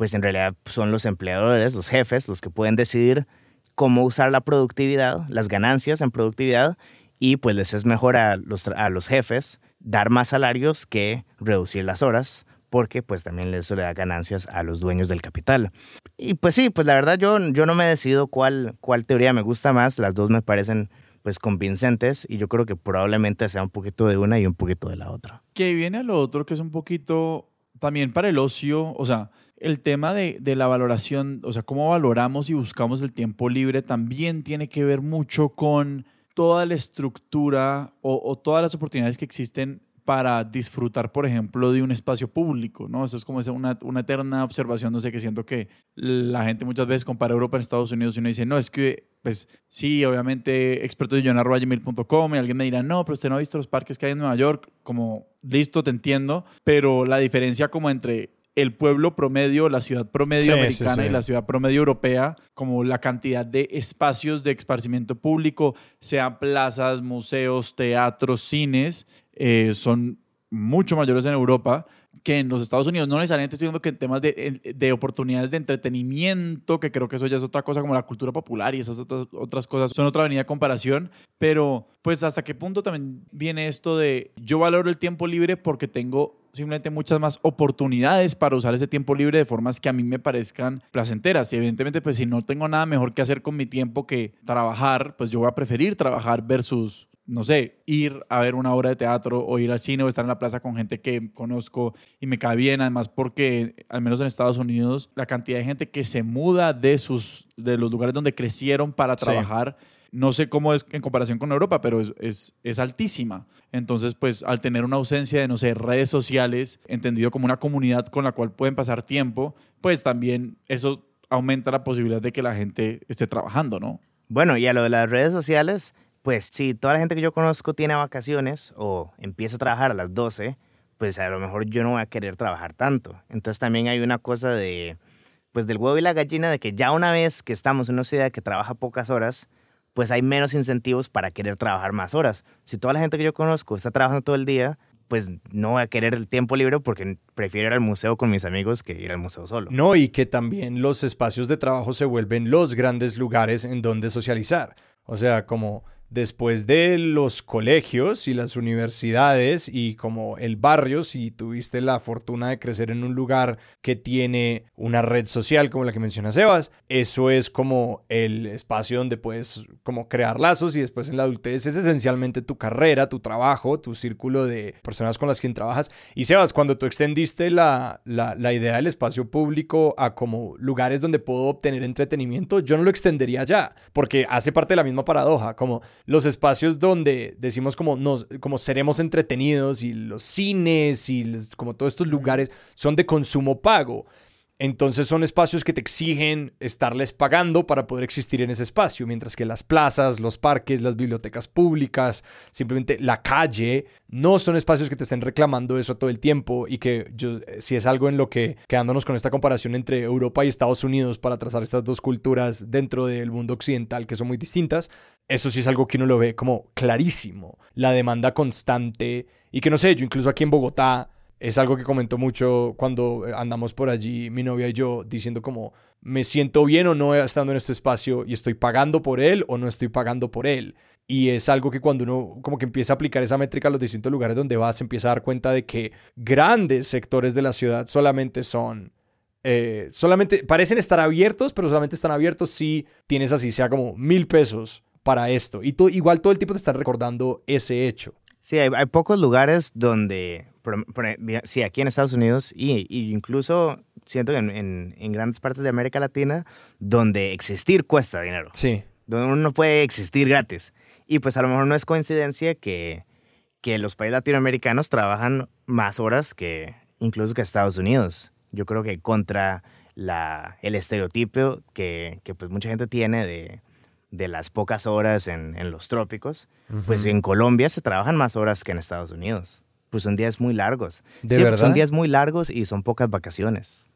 Speaker 3: pues en realidad son los empleadores, los jefes, los que pueden decidir cómo usar la productividad, las ganancias en productividad, y pues les es mejor a los, a los jefes dar más salarios que reducir las horas, porque pues también eso le da ganancias a los dueños del capital. Y pues sí, pues la verdad yo, yo no me decido cuál, cuál teoría me gusta más, las dos me parecen pues convincentes y yo creo que probablemente sea un poquito de una y un poquito de la otra.
Speaker 2: Que viene a lo otro que es un poquito también para el ocio, o sea, el tema de, de la valoración, o sea, cómo valoramos y buscamos el tiempo libre también tiene que ver mucho con toda la estructura o, o todas las oportunidades que existen para disfrutar, por ejemplo, de un espacio público, ¿no? Eso es como una, una eterna observación, no sé, que siento que la gente muchas veces compara Europa en Estados Unidos y uno dice, no, es que, pues sí, obviamente, experto de gmail.com y alguien me dirá, no, pero usted no ha visto los parques que hay en Nueva York, como, listo, te entiendo, pero la diferencia como entre el pueblo promedio, la ciudad promedio americana y la ciudad promedio europea, como la cantidad de espacios de esparcimiento público, sean plazas, museos, teatros, cines, eh, son mucho mayores en Europa que en los Estados Unidos. No necesariamente estoy diciendo que en temas de, de, oportunidades de entretenimiento, que creo que eso ya es otra cosa como la cultura popular y esas otras, otras cosas son otra avenida de comparación, pero pues hasta qué punto también viene esto de yo valoro el tiempo libre porque tengo simplemente muchas más oportunidades para usar ese tiempo libre de formas que a mí me parezcan placenteras. Y evidentemente, pues si no tengo nada mejor que hacer con mi tiempo que trabajar, pues yo voy a preferir trabajar versus no sé, ir a ver una obra de teatro o ir al cine o estar en la plaza con gente que conozco y me cae bien, además porque al menos en Estados Unidos la cantidad de gente que se muda de sus de los lugares donde crecieron para trabajar no sé cómo es en comparación con Europa, pero es, es, altísima. Entonces, pues al tener una ausencia de, no sé, redes sociales, entendido como una comunidad con la cual pueden pasar tiempo, pues también eso aumenta la posibilidad de que la gente esté trabajando, ¿no?
Speaker 3: Bueno, y a lo de las redes sociales, pues si toda la gente que yo conozco tiene vacaciones o empieza a trabajar a las 12, pues a lo mejor yo no voy a querer trabajar tanto. Entonces también hay una cosa de, pues del huevo y la gallina, de que ya una vez que estamos en una ciudad que trabaja pocas horas, pues hay menos incentivos para querer trabajar más horas. Si toda la gente que yo conozco está trabajando todo el día, pues no voy a querer el tiempo libre porque prefiero ir al museo con mis amigos que ir al museo solo.
Speaker 1: No, y que también los espacios de trabajo se vuelven los grandes lugares en donde socializar. O sea, como después de los colegios y las universidades y como el barrio, si tuviste la fortuna de crecer en un lugar que tiene una red social como la que menciona Sebas, eso es como el espacio donde puedes como crear lazos y después en la adultez es esencialmente tu carrera, tu trabajo, tu círculo de personas con las que trabajas. Y Sebas, cuando tú extendiste la, la, la idea del espacio público a como lugares donde puedo obtener entretenimiento, yo no lo extendería ya, porque hace parte de la misma paradoja, como los espacios donde decimos como, nos, como seremos entretenidos y los cines y como todos estos lugares son de consumo pago. Entonces son espacios que te exigen estarles pagando para poder existir en ese espacio, mientras que las plazas, los parques, las bibliotecas públicas, simplemente la calle, no son espacios que te estén reclamando eso todo el tiempo y que yo, eh, si es algo en lo que, quedándonos con esta comparación entre Europa y Estados Unidos para trazar estas dos culturas dentro del mundo occidental que son muy distintas, eso sí es algo que uno lo ve como clarísimo, la demanda constante y que no sé, yo incluso aquí en Bogotá, es algo que comentó mucho cuando eh, andamos por allí, mi novia y yo, diciendo como, me siento bien o no estando en este espacio y estoy pagando por él o no estoy pagando por él. Y es algo que cuando uno como que empieza a aplicar esa métrica a los distintos lugares donde vas, empieza a dar cuenta de que grandes sectores de la ciudad solamente son... Eh, solamente parecen estar abiertos, pero solamente están abiertos si tienes así, sea como mil pesos para esto. Y tú, igual todo el tiempo te está recordando ese hecho.
Speaker 3: Sí, hay, hay pocos lugares donde sí, aquí en Estados Unidos y, incluso siento que en, en, grandes partes de América Latina, donde existir cuesta dinero.
Speaker 1: Sí.
Speaker 3: Donde uno no puede existir gratis. Y pues a lo mejor no es coincidencia que, que los países latinoamericanos trabajan más horas que incluso que Estados Unidos. Yo creo que contra la, el estereotipo que, que pues mucha gente tiene de, de las pocas horas en, en los trópicos, pues en Colombia se trabajan más horas que en Estados Unidos pues son días muy largos.
Speaker 1: ¿De verdad?
Speaker 3: Son días muy largos y son pocas vacaciones.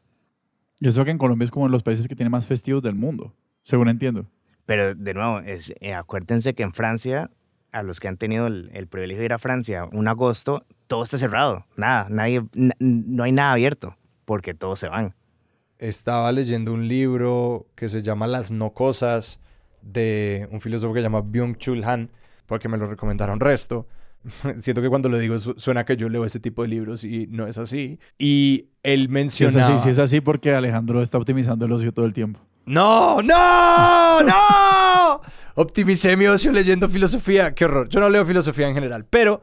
Speaker 2: Y eso que en Colombia es como los países que tienen más festivos del mundo, según entiendo.
Speaker 3: Pero de nuevo, es, eh, acuérdense que en Francia, a los que han tenido el, privilegio de ir a Francia, un agosto, todo está cerrado. Nada, nadie, no hay nada abierto, porque todos se van.
Speaker 1: Estaba leyendo un libro que se llama Las no cosas, de un filósofo que se llama Byung-Chul Han, porque me lo recomendaron resto [laughs] Siento que cuando lo digo suena que yo leo ese tipo de libros y no es así. Y él menciona...
Speaker 2: Sí es así, es así porque Alejandro está optimizando el ocio todo el tiempo.
Speaker 1: ¡No! ¡No! ¡No! Optimicé mi ocio leyendo filosofía. ¡Qué horror! Yo no leo filosofía en general, pero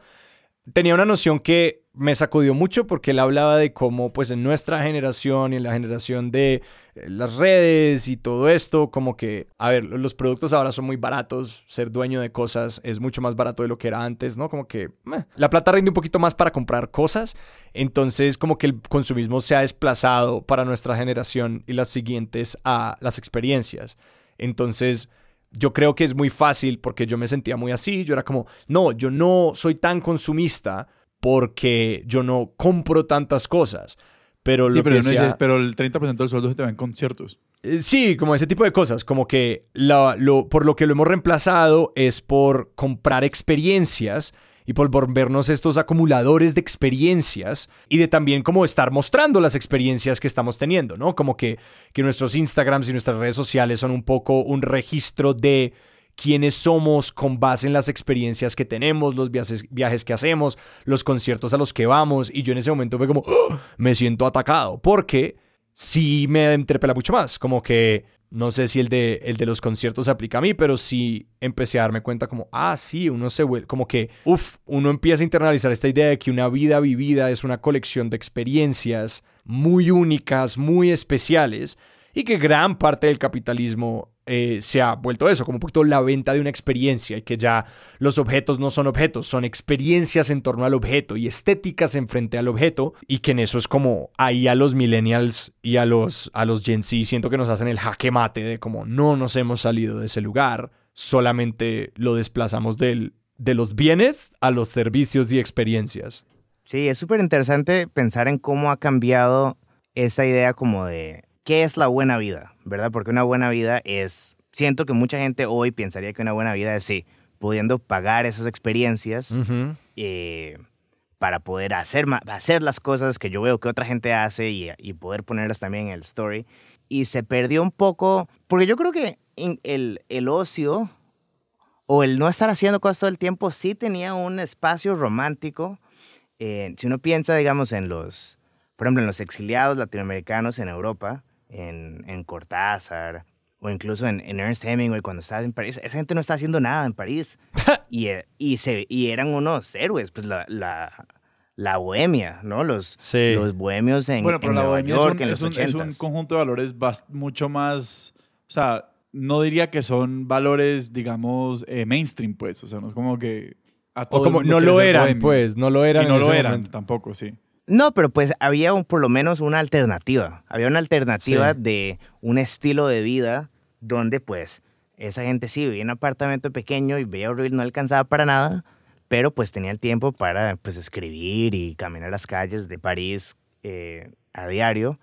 Speaker 1: tenía una noción que me sacudió mucho porque él hablaba de cómo pues en nuestra generación y en la generación de eh, las redes y todo esto, como que, a ver, los productos ahora son muy baratos, ser dueño de cosas es mucho más barato de lo que era antes, ¿no? Como que la plata rinde un poquito más para comprar cosas, entonces como que el consumismo se ha desplazado para nuestra generación y las siguientes a las experiencias. Entonces, yo creo que es muy fácil porque yo me sentía muy así, yo era como, no, yo no soy tan consumista porque yo no compro tantas cosas. Pero
Speaker 2: sí,
Speaker 1: lo
Speaker 2: pero,
Speaker 1: que
Speaker 2: no
Speaker 1: decía-
Speaker 2: dices, pero el 30% del sueldo se te va en conciertos.
Speaker 1: Eh, Sí, como ese tipo de cosas, como que la- lo, por lo que lo hemos reemplazado es por comprar experiencias y por volvernos estos acumuladores de experiencias y de también como estar mostrando las experiencias que estamos teniendo, ¿no? Como que, que nuestros Instagrams y nuestras redes sociales son un poco un registro de quiénes somos con base en las experiencias que tenemos, los viajes, viajes que hacemos, los conciertos a los que vamos y yo en ese momento fue como, "Oh", me siento atacado porque sí me interpela mucho más. Como que no sé si el de, el de los conciertos se aplica a mí, pero sí empecé a darme cuenta como, ah, sí, uno se vuelve, como que, uff, uno empieza a internalizar esta idea de que una vida vivida es una colección de experiencias muy únicas, muy especiales, y que gran parte del capitalismo eh, se ha vuelto eso, como un poquito la venta de una experiencia y que ya los objetos no son objetos, son experiencias en torno al objeto y estéticas en frente al objeto y que en eso es como ahí a los millennials y a los, a los Gen Z siento que nos hacen el jaque mate de como no nos hemos salido de ese lugar, solamente lo desplazamos del, de los bienes a los servicios y experiencias.
Speaker 3: Sí, es súper interesante pensar en cómo ha cambiado esa idea como de qué es la buena vida, ¿verdad? Porque una buena vida es, siento que mucha gente hoy pensaría que una buena vida es, sí, pudiendo pagar esas experiencias
Speaker 1: Ujú.
Speaker 3: eh, para poder hacer, hacer las cosas que yo veo que otra gente hace y, y poder ponerlas también en el story. Y se perdió un poco, porque yo creo que el, el ocio o el no estar haciendo cosas todo el tiempo sí tenía un espacio romántico. Eh, si uno piensa, digamos, en los, por ejemplo, en los exiliados latinoamericanos en Europa, en, en Cortázar, o incluso en, en Ernest Hemingway cuando estaba en París, esa gente no está haciendo nada en París. [laughs] y, eh, y, se, y eran unos héroes, pues la, la, la bohemia, ¿no? Los,
Speaker 1: Sí.
Speaker 3: los bohemios en,
Speaker 2: bueno, pero
Speaker 3: en
Speaker 2: la
Speaker 3: Nueva
Speaker 2: bohemia
Speaker 3: York
Speaker 2: es un,
Speaker 3: en
Speaker 2: es,
Speaker 3: los
Speaker 2: un, es un
Speaker 3: 80s.
Speaker 2: conjunto de valores bast- mucho más, o sea, no diría que son valores, digamos, eh, mainstream, pues, o sea, no es como que a todo
Speaker 1: O como no lo eran,
Speaker 2: bohemio.
Speaker 1: pues, no lo eran.
Speaker 2: Y no
Speaker 1: en
Speaker 2: lo
Speaker 1: ese
Speaker 2: eran
Speaker 1: momento.
Speaker 2: tampoco, sí.
Speaker 3: No, pero pues había un- por lo menos una alternativa. Había una alternativa
Speaker 1: Sí.
Speaker 3: de un estilo de vida donde pues esa gente sí vivía en un apartamento pequeño y veía horrible, no alcanzaba para nada, pero pues tenía el tiempo para pues escribir y caminar las calles de París eh, a diario.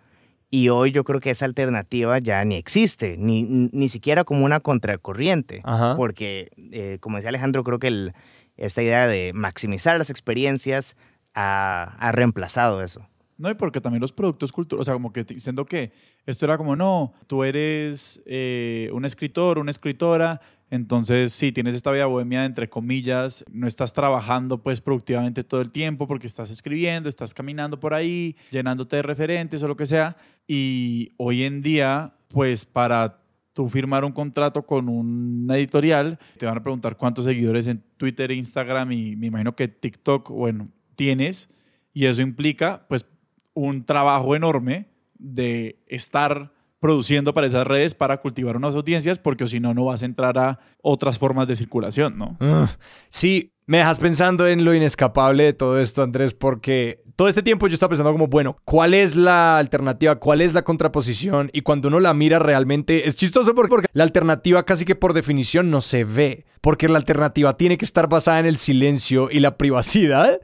Speaker 3: Y hoy yo creo que esa alternativa ya ni existe, ni, ni siquiera como una contracorriente.
Speaker 1: Ajá.
Speaker 3: Porque, eh, como decía Alejandro, creo que el- esta idea de maximizar las experiencias ha, ha reemplazado eso.
Speaker 2: No, y porque también los productos culturales, o sea, como que siento que esto era como, no, tú eres eh, un escritor, una escritora, entonces sí, tienes esta vida bohemia, entre comillas, no estás trabajando pues productivamente todo el tiempo porque estás escribiendo, estás caminando por ahí, llenándote de referentes o lo que sea, y hoy en día, pues para tú firmar un contrato con una editorial, te van a preguntar cuántos seguidores en Twitter, Instagram y me imagino que TikTok, bueno, tienes, y eso implica pues un trabajo enorme de estar produciendo para esas redes para cultivar unas audiencias, porque si no, no vas a entrar a otras formas de circulación, ¿no?
Speaker 1: Ah, Sí, me dejas pensando en lo inescapable de todo esto, Andrés, porque todo este tiempo yo estaba pensando como, bueno, ¿cuál es la alternativa? ¿Cuál es la contraposición? Y cuando uno la mira realmente, es chistoso porque, porque la alternativa casi que por definición no se ve, porque la alternativa tiene que estar basada en el silencio y la privacidad,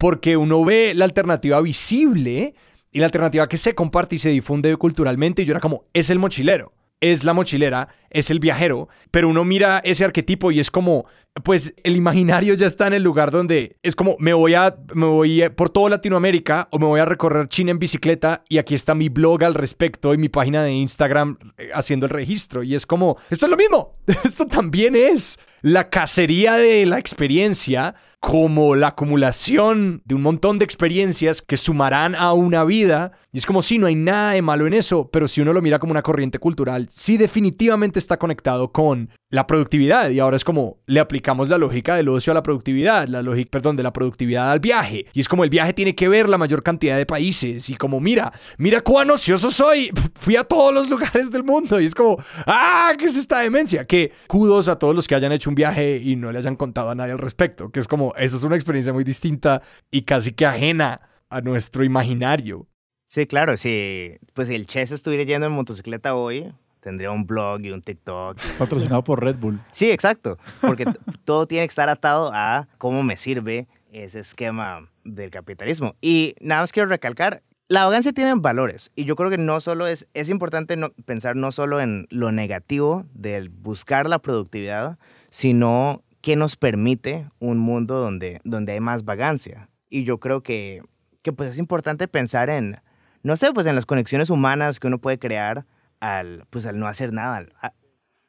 Speaker 1: porque uno ve la alternativa visible y la alternativa que se comparte y se difunde culturalmente y yo era como, es el mochilero es la mochilera, es el viajero, pero uno mira ese arquetipo y es como, pues el imaginario ya está en el lugar donde es como, me voy a, me voy por toda Latinoamérica o me voy a recorrer China en bicicleta y aquí está mi blog al respecto y mi página de Instagram eh, haciendo el registro y es como, esto es lo mismo, [laughs] esto también es la cacería de la experiencia como la acumulación de un montón de experiencias que sumarán a una vida. Y es como si no hay nada de malo en eso, pero si uno lo mira como una corriente cultural, sí definitivamente está conectado con la productividad. Y ahora es como le aplicamos la lógica del ocio a la productividad, la lógica, perdón, de la productividad al viaje. Y es como el viaje tiene que ver la mayor cantidad de países. Y como mira, mira cuán ocioso soy, [laughs] fui a todos los lugares del mundo. Y es como, ah, ¿qué es esta demencia? Que kudos a todos los que hayan hecho un viaje y no le hayan contado a nadie al respecto, que es como, esa es una experiencia muy distinta y casi que ajena a nuestro imaginario.
Speaker 3: Sí, claro, si pues si el Chess estuviera yendo en motocicleta hoy, tendría un blog y un TikTok.
Speaker 2: Patrocinado por Red Bull.
Speaker 3: Sí, exacto, porque [laughs] todo tiene que estar atado a cómo me sirve ese esquema del capitalismo. Y nada más quiero recalcar, la vagancia tiene valores y yo creo que no solo es, es importante no, pensar no solo en lo negativo del buscar la productividad, sino que nos permite un mundo donde, donde hay más vagancia. Y yo creo que, que pues es importante pensar en, no sé, pues en las conexiones humanas que uno puede crear al, pues al no hacer nada.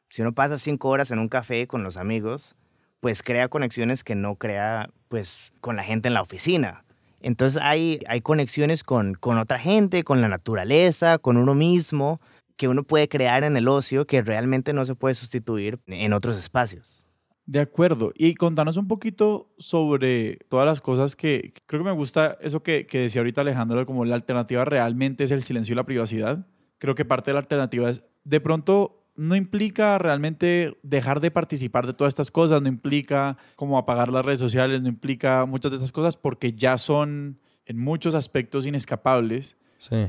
Speaker 3: Si uno pasa cinco horas en un café con los amigos, pues crea conexiones que no crea pues con la gente en la oficina. Entonces hay, hay conexiones con, con otra gente, con la naturaleza, con uno mismo, que uno puede crear en el ocio que realmente no se puede sustituir en otros espacios.
Speaker 2: De acuerdo. Y contanos un poquito sobre todas las cosas que creo que me gusta eso que, que decía ahorita Alejandro, como la alternativa realmente es el silencio y la privacidad creo que parte de la alternativa es, de pronto, no implica realmente dejar de participar de todas estas cosas, no implica como apagar las redes sociales, no implica muchas de esas cosas porque ya son en muchos aspectos inescapables.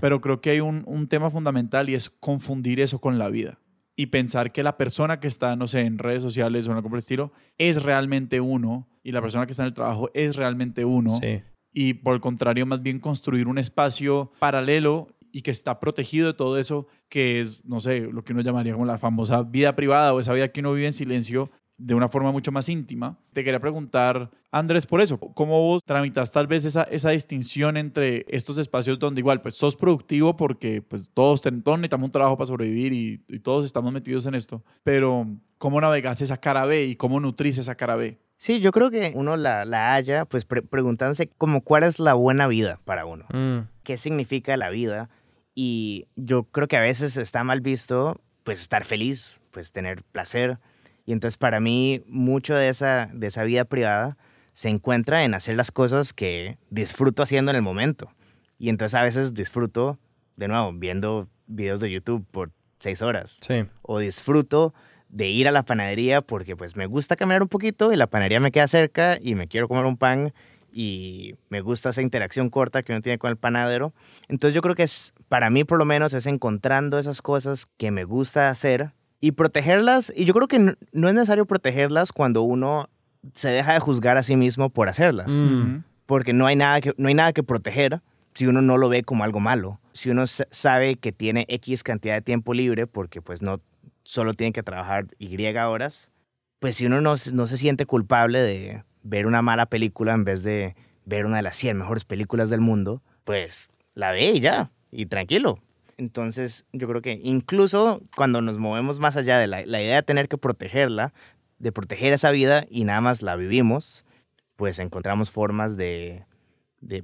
Speaker 2: Pero creo que hay un, un, tema fundamental y es confundir eso con la vida. Y pensar que la persona que está, no sé, en redes sociales o en algo por el estilo, es realmente uno. Y la persona que está en el trabajo es realmente uno. Y por el contrario, más bien construir un espacio paralelo y que está protegido de todo eso, que es, no sé, lo que uno llamaría como la famosa vida privada o esa vida que uno vive en silencio de una forma mucho más íntima. Te quería preguntar, Andrés, por eso, ¿cómo vos tramitas tal vez esa, esa distinción entre estos espacios donde igual, pues sos productivo porque pues todos, todos necesitamos un trabajo para sobrevivir y, todos estamos metidos en esto, pero ¿cómo navegas esa cara B y cómo nutrís esa cara B?
Speaker 3: Sí, yo creo que uno la, la haya pues preguntándose como cuál es la buena vida para uno. Mm. ¿Qué significa la vida? Y yo creo que a veces está mal visto, pues, estar feliz, pues, tener placer. Y entonces para mí mucho de esa, de esa vida privada se encuentra en hacer las cosas que disfruto haciendo en el momento. Y entonces a veces disfruto, de nuevo, viendo videos de YouTube por seis horas.
Speaker 1: Sí.
Speaker 3: O disfruto de ir a la panadería porque pues me gusta caminar un poquito y la panadería me queda cerca y me quiero comer un pan y me gusta esa interacción corta que uno tiene con el panadero. Entonces yo creo que es, para mí por lo menos, es encontrando esas cosas que me gusta hacer y protegerlas. Y yo creo que no, es necesario protegerlas cuando uno se deja de juzgar a sí mismo por hacerlas. Mm. Porque no hay, nada que, no hay nada que proteger si uno no lo ve como algo malo. Si uno sabe que tiene X cantidad de tiempo libre porque pues no solo tiene que trabajar Y horas, pues si uno no, no se siente culpable de ver una mala película en vez de ver una de las 100 mejores películas del mundo, pues la ve y ya, y tranquilo. Entonces, yo creo que incluso cuando nos movemos más allá de la, idea de tener que protegerla, de proteger esa vida y nada más la vivimos, pues encontramos formas de,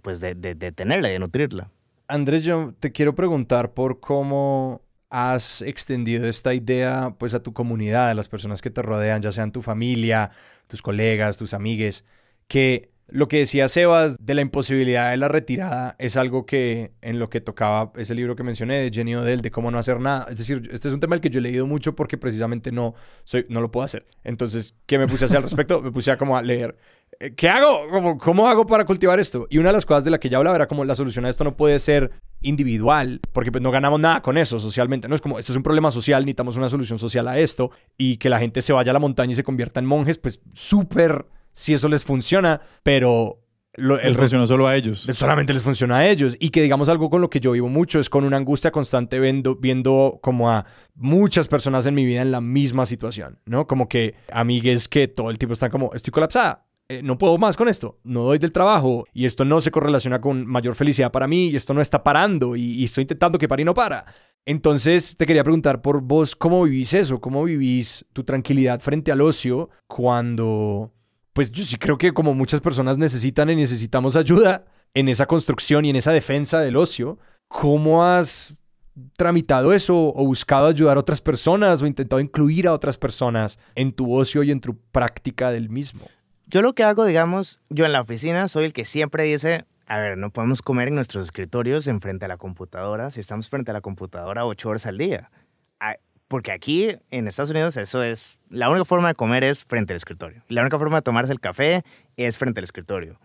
Speaker 3: pues de, tenerla, de nutrirla.
Speaker 1: Andrés, yo te quiero preguntar por cómo has extendido esta idea pues a tu comunidad, a las personas que te rodean, ya sean tu familia, tus colegas, tus amigues, que lo que decía Sebas de la imposibilidad de la retirada es algo que en lo que tocaba ese libro que mencioné de Jenny Odell de cómo no hacer nada. Es decir, este es un tema el que yo he leído mucho porque precisamente no, soy, no lo puedo hacer. Entonces, ¿qué me puse a hacer al respecto? Me puse a como a leer. Eh, ¿Qué hago? ¿Cómo, ¿Cómo hago para cultivar esto? Y una de las cosas de la que ya hablaba era como la solución a esto no puede ser individual, porque pues no ganamos nada con eso socialmente. No es como, esto es un problema social, necesitamos una solución social a esto y que la gente se vaya a la montaña y se convierta en monjes, pues súper si eso les funciona, pero
Speaker 2: lo, les funciona solo a ellos.
Speaker 1: Solamente les funciona a ellos. Y que digamos algo con lo que yo vivo mucho es con una angustia constante viendo, viendo como a muchas personas en mi vida en la misma situación, ¿no? Como que amigues que todo el tiempo están como, estoy colapsada. Eh, no puedo más con esto, no doy del trabajo y esto no se correlaciona con mayor felicidad para mí y esto no está parando y, y estoy intentando que pare y no para. Entonces te quería preguntar por vos, ¿cómo vivís eso? ¿Cómo vivís tu tranquilidad frente al ocio cuando pues yo sí creo que como muchas personas necesitan y necesitamos ayuda en esa construcción y en esa defensa del ocio, ¿cómo has tramitado eso o buscado ayudar a otras personas o intentado incluir a otras personas en tu ocio y en tu práctica del mismo?
Speaker 3: Yo lo que hago, digamos, yo en la oficina soy el que siempre dice, a ver, no podemos comer en nuestros escritorios en frente a la computadora si estamos frente a la computadora ocho horas al día. Porque aquí en Estados Unidos eso es, la única forma de comer es frente al escritorio. La única forma de tomarse el café es frente al escritorio.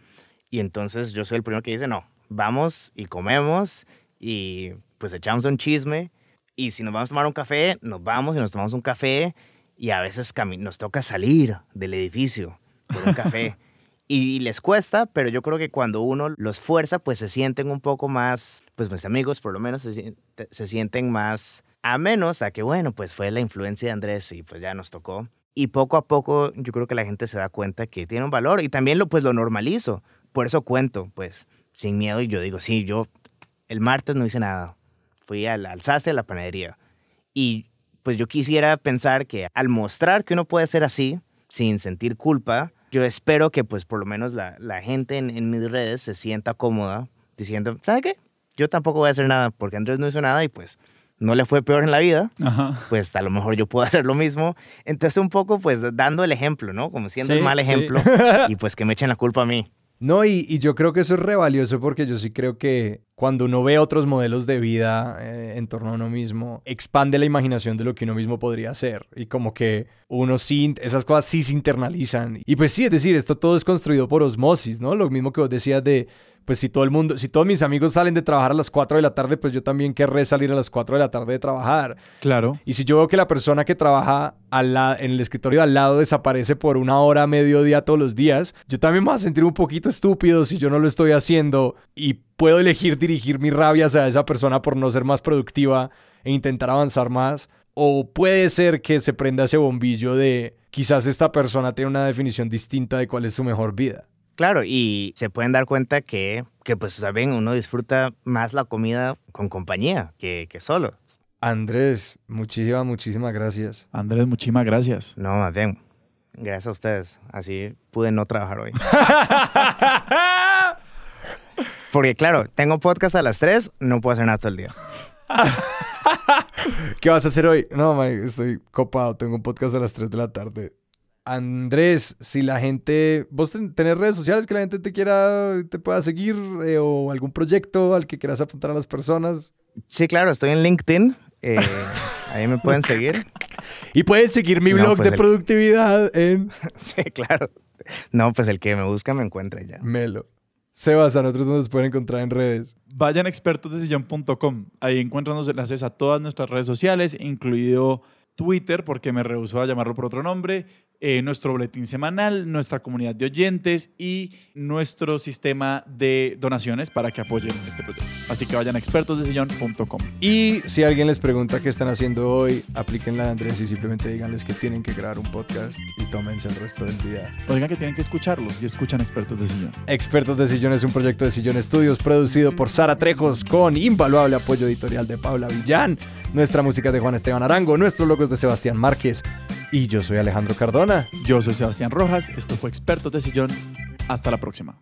Speaker 3: Y entonces yo soy el primero que dice, no, vamos y comemos y pues echamos un chisme. Y si nos vamos a tomar un café, nos vamos y nos tomamos un café. Y a veces nos toca salir del edificio por un café. [laughs] y les cuesta, pero yo creo que cuando uno los fuerza, pues se sienten un poco más, pues mis amigos por lo menos se sienten más a menos a que, bueno, pues fue la influencia de Andrés y pues ya nos tocó. Y poco a poco yo creo que la gente se da cuenta que tiene un valor y también lo, pues lo normalizo. Por eso cuento, pues, sin miedo y yo digo, sí, yo el martes no hice nada. Fui al, al sastre, a la panadería. Y pues yo quisiera pensar que al mostrar que uno puede ser así, sin sentir culpa, yo espero que pues por lo menos la, la gente en, en mis redes se sienta cómoda diciendo, ¿sabe qué? Yo tampoco voy a hacer nada porque Andrés no hizo nada y pues no le fue peor en la vida,
Speaker 2: Ajá.
Speaker 3: pues a lo mejor yo puedo [laughs] hacer lo mismo. Entonces un poco pues dando el ejemplo, ¿no? Como siendo
Speaker 1: Sí,
Speaker 3: el mal
Speaker 1: sí.
Speaker 3: ejemplo [laughs] y pues que me echen la culpa a mí.
Speaker 1: No, y, y yo creo que eso es re valioso porque yo sí creo que cuando uno ve otros modelos de vida eh, en torno a uno mismo, expande la imaginación de lo que uno mismo podría hacer. Y como que uno sí, esas cosas sí se internalizan. Y pues sí, es decir, esto todo es construido por osmosis, ¿no? Lo mismo que vos decías de, pues si todo el mundo, si todos mis amigos salen de trabajar a las 4 de la tarde, pues yo también querré salir a las 4 de la tarde de trabajar.
Speaker 2: Claro.
Speaker 1: Y si yo veo que la persona que trabaja al la- en el escritorio de al lado desaparece por una hora, mediodía todos los días, yo también me voy a sentir un poquito estúpido si yo no lo estoy haciendo y puedo elegir dirigir mi rabia hacia esa persona por no ser más productiva e intentar avanzar más. O puede ser que se prenda ese bombillo de quizás esta persona tiene una definición distinta de cuál es su mejor vida.
Speaker 3: Claro, y se pueden dar cuenta que, que pues, saben, uno disfruta más la comida con compañía que, que solo.
Speaker 1: Andrés, muchísimas, muchísimas gracias.
Speaker 2: Andrés, muchísimas gracias.
Speaker 3: No, más bien, gracias a ustedes. Así pude no trabajar hoy. [laughs] Porque claro, tengo podcast a las 3, no puedo hacer nada todo el día. [laughs]
Speaker 1: ¿Qué vas a hacer hoy? No, man, estoy copado. Tengo un podcast a las 3 de la tarde. Andrés, si la gente... ¿Vos ten- tenés redes sociales que la gente te quiera... te pueda seguir? eh, ¿O algún proyecto al que quieras apuntar a las personas?
Speaker 3: Sí, claro, estoy en LinkedIn. eh, [laughs] ahí me pueden seguir.
Speaker 1: Y pueden seguir mi
Speaker 3: No,
Speaker 1: blog
Speaker 3: pues
Speaker 1: de
Speaker 3: el-
Speaker 1: productividad en [laughs]
Speaker 3: Sí, claro. No, pues el que me busca me encuentra ya.
Speaker 1: Melo. Sebas, a nosotros nos pueden encontrar en redes.
Speaker 2: Vayan a expertosdesillón.com. Ahí encuentran los enlaces a todas nuestras redes sociales, incluido Twitter, porque me rehusó a llamarlo por otro nombre, eh, nuestro boletín semanal, nuestra comunidad de oyentes y nuestro sistema de donaciones para que apoyen este proyecto. Así que vayan a expertosdesillón.com.
Speaker 1: Y si alguien les pregunta qué están haciendo hoy, aplíquenla a Andrés y simplemente díganles que tienen que grabar un podcast y tómense el resto del día.
Speaker 2: Oigan que tienen que escucharlos y escuchan Expertos de Sillón.
Speaker 1: Expertos de Sillón es un proyecto de Sillón Estudios producido por Sara Trejos con invaluable apoyo editorial de Paula Villán. Nuestra música de Juan Esteban Arango, nuestro logo es de Sebastián Márquez y yo soy Alejandro Cardona.
Speaker 2: Yo soy Sebastián Rojas, esto fue Expertos de Sillón. Hasta la próxima.